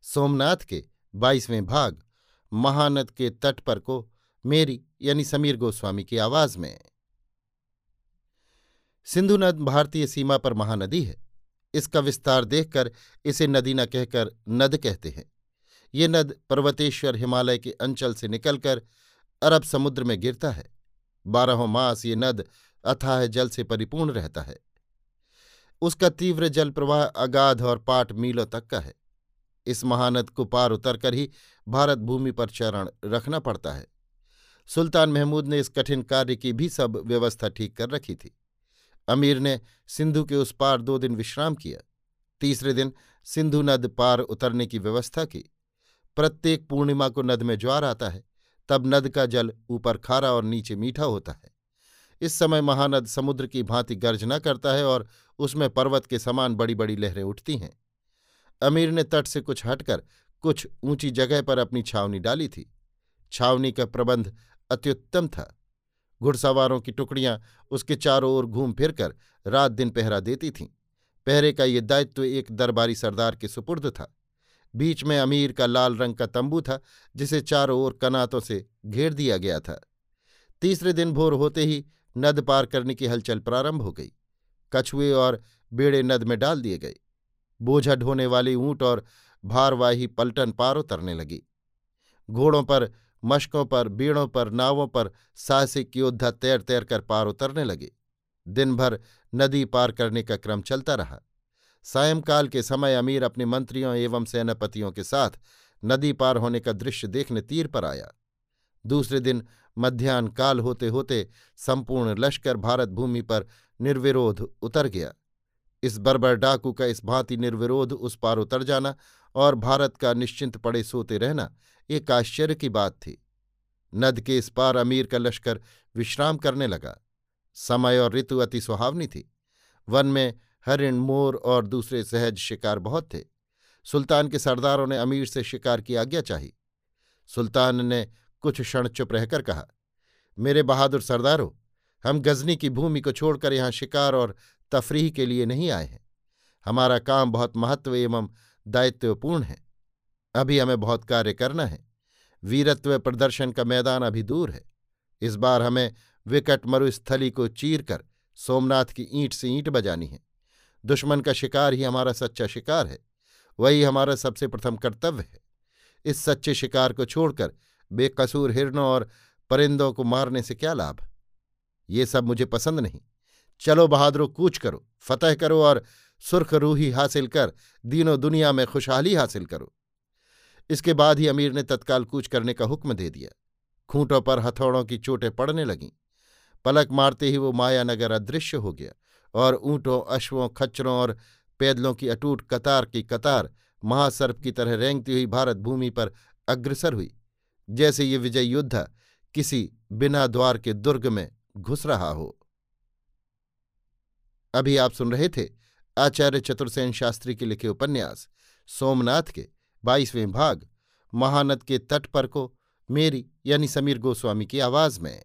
सोमनाथ के बाईसवें भाग, महानद के तट पर को मेरी यानी समीर गोस्वामी की आवाज़ में। सिंधु नद भारतीय सीमा पर महानदी है। इसका विस्तार देखकर इसे नदी न कहकर नद कहते हैं। ये नद पर्वतेश्वर हिमालय के अंचल से निकलकर अरब समुद्र में गिरता है। बारहों मास ये नद अथाह जल से परिपूर्ण रहता है। उसका तीव्र जल प्रवाह अगाध और पाट मीलों तक का है। इस महानद को पार उतरकर ही भारत भूमि पर चरण रखना पड़ता है। सुल्तान महमूद ने इस कठिन कार्य की भी सब व्यवस्था ठीक कर रखी थी। अमीर ने सिंधु के उस पार दो दिन विश्राम किया। तीसरे दिन सिंधु नद पार उतरने की व्यवस्था की। प्रत्येक पूर्णिमा को नद में ज्वार आता है। तब नद का जल ऊपर खारा और नीचे मीठा होता है। इस समय महानद समुद्र की भांति गर्जना करता है और उसमें पर्वत के समान बड़ी बड़ी लहरें उठती हैं। अमीर ने तट से कुछ हटकर कुछ ऊँची जगह पर अपनी छावनी डाली थी। छावनी का प्रबंध अत्युत्तम था। घुड़सवारों की टुकड़ियाँ उसके चारों ओर घूम फिरकर रात दिन पहरा देती थीं। पहरे का ये दायित्व एक दरबारी सरदार के सुपुर्द था। बीच में अमीर का लाल रंग का तंबू था, जिसे चारों ओर कनातों से घेर दिया गया था। तीसरे दिन भोर होते ही नद पार करने की हलचल प्रारंभ हो गई। कछुए और बेड़े नद में डाल दिए गए। बोझा ढोने वाली ऊँट और भारवाही पलटन पार उतरने लगी। घोड़ों पर, मशकों पर, बीड़ों पर, नावों पर साहसिक योद्धा तैर तैर कर पार उतरने लगे। दिन भर नदी पार करने का क्रम चलता रहा। सायंकाल के समय अमीर अपने मंत्रियों एवं सेनापतियों के साथ नदी पार होने का दृश्य देखने तीर पर आया। दूसरे दिन मध्यान्ह काल होते होते संपूर्ण लश्कर भारत भूमि पर निर्विरोध उतर गया। इस बर्बर डाकू का इस भांति निर्विरोध उस पार उतर जाना और भारत का निश्चिंत पड़े सोते रहना, एक आश्चर्य की बात थी। नद के इस पार अमीर का लश्कर विश्राम करने लगा। समय और ऋतु अति सुहावनी थी। वन में हरिण, मोर और दूसरे सहज शिकार बहुत थे। सुल्तान के सरदारों ने अमीर से शिकार की आज्ञा चाही। सुल्तान ने कुछ क्षण चुप रहकर कहा, मेरे बहादुर सरदारों, हम गजनी की भूमि को छोड़कर यहाँ शिकार और तफरीह के लिए नहीं आए हैं। हमारा काम बहुत महत्व एवं दायित्वपूर्ण है। अभी हमें बहुत कार्य करना है। वीरत्व प्रदर्शन का मैदान अभी दूर है। इस बार हमें विकट मरुस्थली को चीर कर सोमनाथ की ईंट से ईंट बजानी है। दुश्मन का शिकार ही हमारा सच्चा शिकार है। वही हमारा सबसे प्रथम कर्तव्य है। इस सच्चे शिकार को छोड़कर बेकसूर हिरणों और परिंदों को मारने से क्या लाभ? ये सब मुझे पसंद नहीं। चलो बहादुरो, कूच करो, फतह करो और सुर्ख रूही हासिल कर, दीनों दुनिया में खुशहाली हासिल करो। इसके बाद ही अमीर ने तत्काल कूच करने का हुक्म दे दिया। खूंटों पर हथौड़ों की चोटें पड़ने लगीं। पलक मारते ही वो मायानगर अदृश्य हो गया और ऊँटों, अश्वों, खच्चरों और पैदलों की अटूट कतार की कतार महासर्प की तरह रेंगती हुई भारत भूमि पर अग्रसर हुई। जैसे ये विजय योद्धा किसी बिना द्वार के दुर्ग में घुस रहा हो। अभी आप सुन रहे थे आचार्य चतुर्सेन शास्त्री के लिखे उपन्यास, सोमनाथ के बाईसवें भाग, महानद के तट पर को मेरी यानी समीर गोस्वामी की आवाज़ में।